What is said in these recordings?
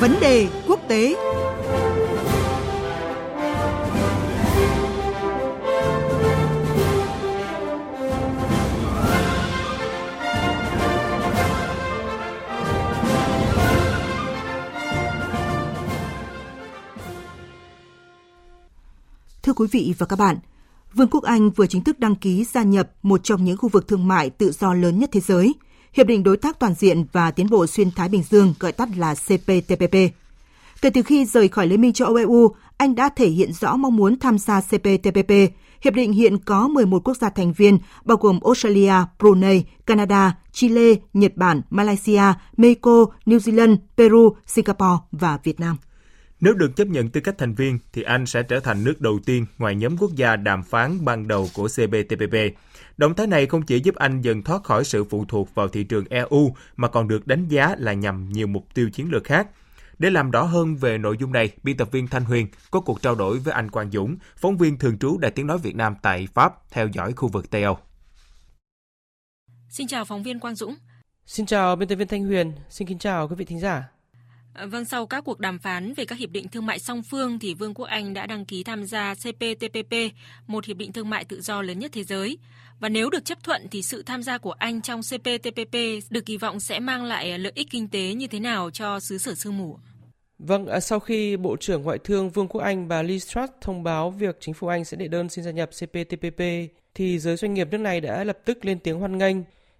Vấn đề quốc tế. Thưa quý vị và các bạn, Vương quốc Anh vừa chính thức đăng ký gia nhập một trong những khu vực thương mại tự do lớn nhất thế giới, Hiệp định Đối tác Toàn diện và Tiến bộ Xuyên Thái Bình Dương gọi tắt là CPTPP. Kể từ khi rời khỏi Liên minh châu Âu EU, Anh đã thể hiện rõ mong muốn tham gia CPTPP. Hiệp định hiện có 11 quốc gia thành viên, bao gồm Australia, Brunei, Canada, Chile, Nhật Bản, Malaysia, Mexico, New Zealand, Peru, Singapore và Việt Nam. Nếu được chấp nhận tư cách thành viên, thì Anh sẽ trở thành nước đầu tiên ngoài nhóm quốc gia đàm phán ban đầu của CPTPP. Động thái này không chỉ giúp Anh dần thoát khỏi sự phụ thuộc vào thị trường EU, mà còn được đánh giá là nhằm nhiều mục tiêu chiến lược khác. Để làm rõ hơn về nội dung này, biên tập viên Thanh Huyền có cuộc trao đổi với anh Quang Dũng, phóng viên thường trú Đài Tiếng Nói Việt Nam tại Pháp, theo dõi khu vực Tây Âu. Xin chào phóng viên Quang Dũng. Xin chào biên tập viên Thanh Huyền, xin kính chào quý vị thính giả. Ờ, vâng, sau các cuộc đàm phán về các hiệp định thương mại song phương thì Vương quốc Anh đã đăng ký tham gia CPTPP, một hiệp định thương mại tự do lớn nhất thế giới. Và nếu được chấp thuận thì sự tham gia của Anh trong CPTPP được kỳ vọng sẽ mang lại ờ, lợi ích kinh tế như thế nào cho xứ sở sương mù? Vâng, à, sau khi Bộ trưởng Ngoại thương Vương quốc Anh bà Liz Truss thông báo việc chính phủ Anh sẽ đệ đơn xin gia nhập CPTPP, thì giới doanh nghiệp nước này đã lập tức lên tiếng hoan nghênh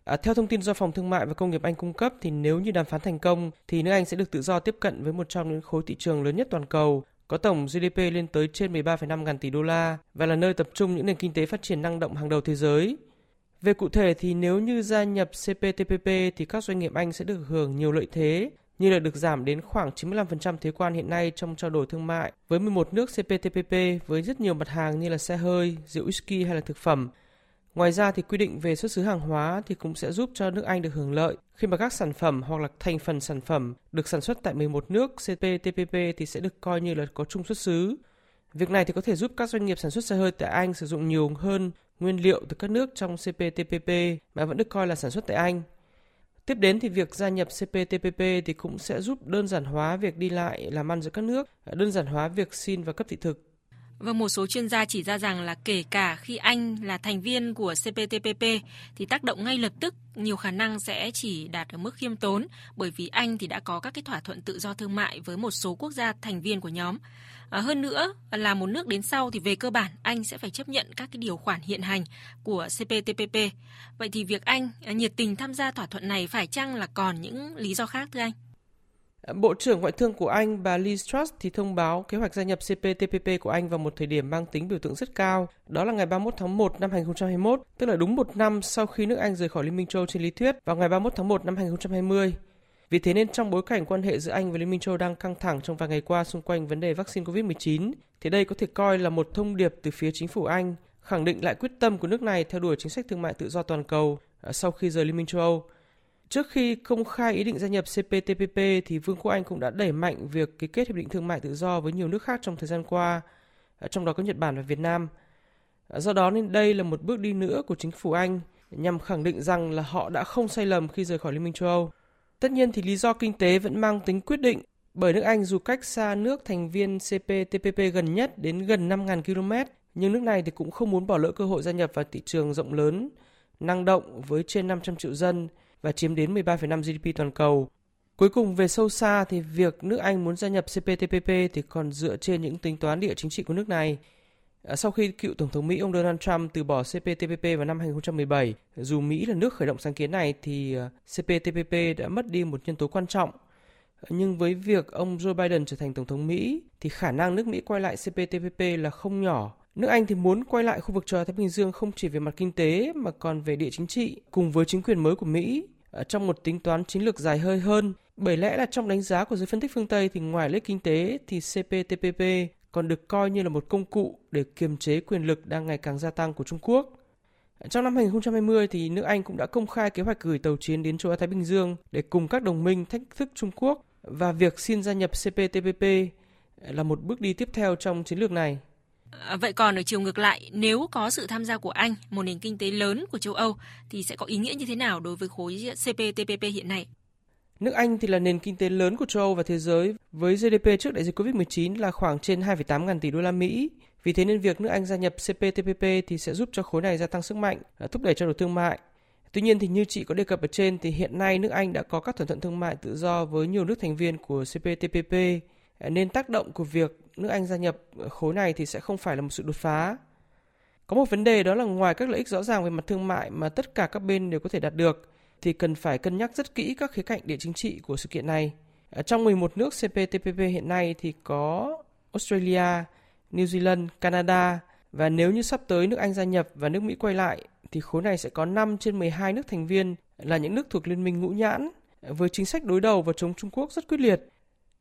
À, theo thông tin do Phòng Thương mại và Công nghiệp Anh cung cấp thì nếu như đàm phán thành công thì nước Anh sẽ được tự do tiếp cận với một trong những khối thị trường lớn nhất toàn cầu, có tổng GDP lên tới trên 13,5 ngàn tỷ đô la và là nơi tập trung những nền kinh tế phát triển năng động hàng đầu thế giới. Về cụ thể thì nếu như gia nhập CPTPP thì các doanh nghiệp Anh sẽ được hưởng nhiều lợi thế như là được giảm đến khoảng 95% thuế quan hiện nay trong trao đổi thương mại với 11 nước CPTPP với rất nhiều mặt hàng như là xe hơi, rượu whisky hay là thực phẩm Ngoài ra thì quy định về xuất xứ hàng hóa thì cũng sẽ giúp cho nước Anh được hưởng lợi khi mà các sản phẩm hoặc là thành phần sản phẩm được sản xuất tại 11 nước CPTPP thì sẽ được coi như là có chung xuất xứ. Việc này thì có thể giúp các doanh nghiệp sản xuất xe hơi tại Anh sử dụng nhiều hơn nguyên liệu từ các nước trong CPTPP mà vẫn được coi là sản xuất tại Anh. Tiếp đến thì việc gia nhập CPTPP thì cũng sẽ giúp đơn giản hóa việc đi lại làm ăn giữa các nước, đơn giản hóa việc xin và cấp thị thực và một số chuyên gia chỉ ra rằng là kể cả khi Anh là thành viên của CPTPP thì tác động ngay lập tức nhiều khả năng sẽ chỉ đạt ở mức khiêm tốn bởi vì Anh thì đã có các cái thỏa thuận tự do thương mại với một số quốc gia thành viên của nhóm. À, hơn nữa là một nước đến sau thì về cơ bản Anh sẽ phải chấp nhận các cái điều khoản hiện hành của CPTPP. Vậy thì việc Anh à, nhiệt tình tham gia thỏa thuận này phải chăng là còn những lý do khác thưa anh? Bộ trưởng Ngoại thương của Anh bà Liz Truss thì thông báo kế hoạch gia nhập CPTPP của Anh vào một thời điểm mang tính biểu tượng rất cao, đó là ngày 31 tháng 1 năm 2021, tức là đúng một năm sau khi nước Anh rời khỏi Liên minh châu trên lý thuyết vào ngày 31 tháng 1 năm 2020. Vì thế nên trong bối cảnh quan hệ giữa Anh và Liên minh châu đang căng thẳng trong vài ngày qua xung quanh vấn đề vaccine COVID-19, thì đây có thể coi là một thông điệp từ phía chính phủ Anh, khẳng định lại quyết tâm của nước này theo đuổi chính sách thương mại tự do toàn cầu ờ, sau khi rời Liên minh châu Âu Trước khi công khai ý định gia nhập CPTPP thì Vương quốc Anh cũng đã đẩy mạnh việc ký kết hiệp định thương mại tự do với nhiều nước khác trong thời gian qua, à, trong đó có Nhật Bản và Việt Nam. À, do đó nên đây là một bước đi nữa của chính phủ Anh nhằm khẳng định rằng là họ đã không sai lầm khi rời khỏi Liên minh châu Âu. Tất nhiên thì lý do kinh tế vẫn mang tính quyết định bởi nước Anh dù cách xa nước thành viên CPTPP gần nhất đến gần 5.000 km, nhưng nước này thì cũng không muốn bỏ lỡ cơ hội gia nhập vào thị trường rộng lớn, năng động với trên 500 triệu dân và chiếm đến 13,5 GDP toàn cầu. Cuối cùng về sâu xa thì việc nước Anh muốn gia nhập CPTPP thì còn dựa trên những tính toán địa chính trị của nước này. À, sau khi cựu Tổng thống Mỹ ông Donald Trump từ bỏ CPTPP vào năm 2017, dù Mỹ là nước khởi động sáng kiến này thì à, CPTPP đã mất đi một nhân tố quan trọng. Nhưng với việc ông Joe Biden trở thành Tổng thống Mỹ thì khả năng nước Mỹ quay lại CPTPP là không nhỏ Nước Anh thì muốn quay lại khu vực châu Thái Bình Dương không chỉ về mặt kinh tế mà còn về địa chính trị, cùng với chính quyền mới của Mỹ trong một tính toán chiến lược dài hơi hơn. Bởi lẽ là trong đánh giá của giới phân tích phương Tây thì ngoài lợi kinh tế thì CPTPP còn được coi như là một công cụ để kiềm chế quyền lực đang ngày càng gia tăng của Trung Quốc. Trong năm 2020 thì nước Anh cũng đã công khai kế hoạch gửi tàu chiến đến châu Á Thái Bình Dương để cùng các đồng minh thách thức Trung Quốc và việc xin gia nhập CPTPP là một bước đi tiếp theo trong chiến lược này. À, vậy còn ở chiều ngược lại, nếu có sự tham gia của Anh, một nền kinh tế lớn của châu Âu, thì sẽ có ý nghĩa như thế nào đối với khối CPTPP hiện nay? Nước Anh thì là nền kinh tế lớn của châu Âu và thế giới với GDP trước đại dịch Covid-19 là khoảng trên 2,8 ngàn tỷ đô la Mỹ. Vì thế nên việc nước Anh gia nhập CPTPP thì sẽ giúp cho khối này gia tăng sức mạnh, à, thúc đẩy trao đổi thương mại. Tuy nhiên thì như chị có đề cập ở trên thì hiện nay nước Anh đã có các thỏa thuận thương mại tự do với nhiều nước thành viên của CPTPP nên tác động của việc nước Anh gia nhập khối này thì sẽ không phải là một sự đột phá. Có một vấn đề đó là ngoài các lợi ích rõ ràng về mặt thương mại mà tất cả các bên đều có thể đạt được thì cần phải cân nhắc rất kỹ các khía cạnh địa chính trị của sự kiện này. Ở trong 11 nước CPTPP hiện nay thì có Australia, New Zealand, Canada và nếu như sắp tới nước Anh gia nhập và nước Mỹ quay lại thì khối này sẽ có 5 trên 12 nước thành viên là những nước thuộc Liên minh ngũ nhãn với chính sách đối đầu và chống Trung Quốc rất quyết liệt.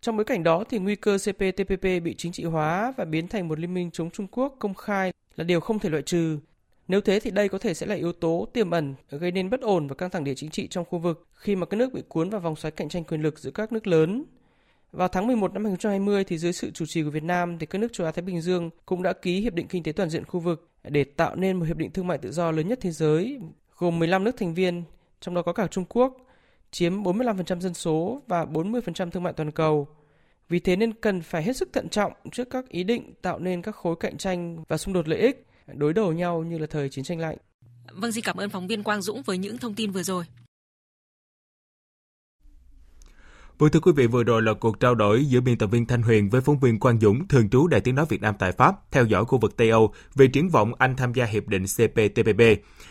Trong bối cảnh đó thì nguy cơ CPTPP bị chính trị hóa và biến thành một liên minh chống Trung Quốc công khai là điều không thể loại trừ. Nếu thế thì đây có thể sẽ là yếu tố tiềm ẩn gây nên bất ổn và căng thẳng địa chính trị trong khu vực khi mà các nước bị cuốn vào vòng xoáy cạnh tranh quyền lực giữa các nước lớn. Vào tháng 11 năm 2020 thì dưới sự chủ trì của Việt Nam thì các nước châu Á Thái Bình Dương cũng đã ký hiệp định kinh tế toàn diện khu vực để tạo nên một hiệp định thương mại tự do lớn nhất thế giới gồm 15 nước thành viên, trong đó có cả Trung Quốc, chiếm 45% dân số và 40% thương mại toàn cầu. Vì thế nên cần phải hết sức thận trọng trước các ý định tạo nên các khối cạnh tranh và xung đột lợi ích đối đầu nhau như là thời chiến tranh lạnh. Vâng, xin cảm ơn phóng viên Quang Dũng với những thông tin vừa rồi. Vâng thưa quý vị, vừa rồi là cuộc trao đổi giữa biên tập viên Thanh Huyền với phóng viên Quang Dũng, thường trú Đài Tiếng Nói Việt Nam tại Pháp, theo dõi khu vực Tây Âu về triển vọng Anh tham gia hiệp định CPTPP.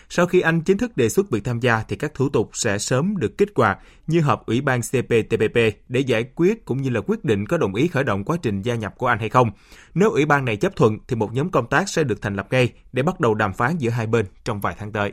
Sau khi Anh chính thức đề xuất việc tham gia thì các thủ tục sẽ sớm được kích hoạt như họp Ủy ban CPTPP để giải quyết cũng như là quyết định có đồng ý khởi động quá trình gia nhập của Anh hay không. Nếu Ủy ban này chấp thuận thì một nhóm công tác sẽ được thành lập ngay để bắt đầu đàm phán giữa hai bên trong vài tháng tới.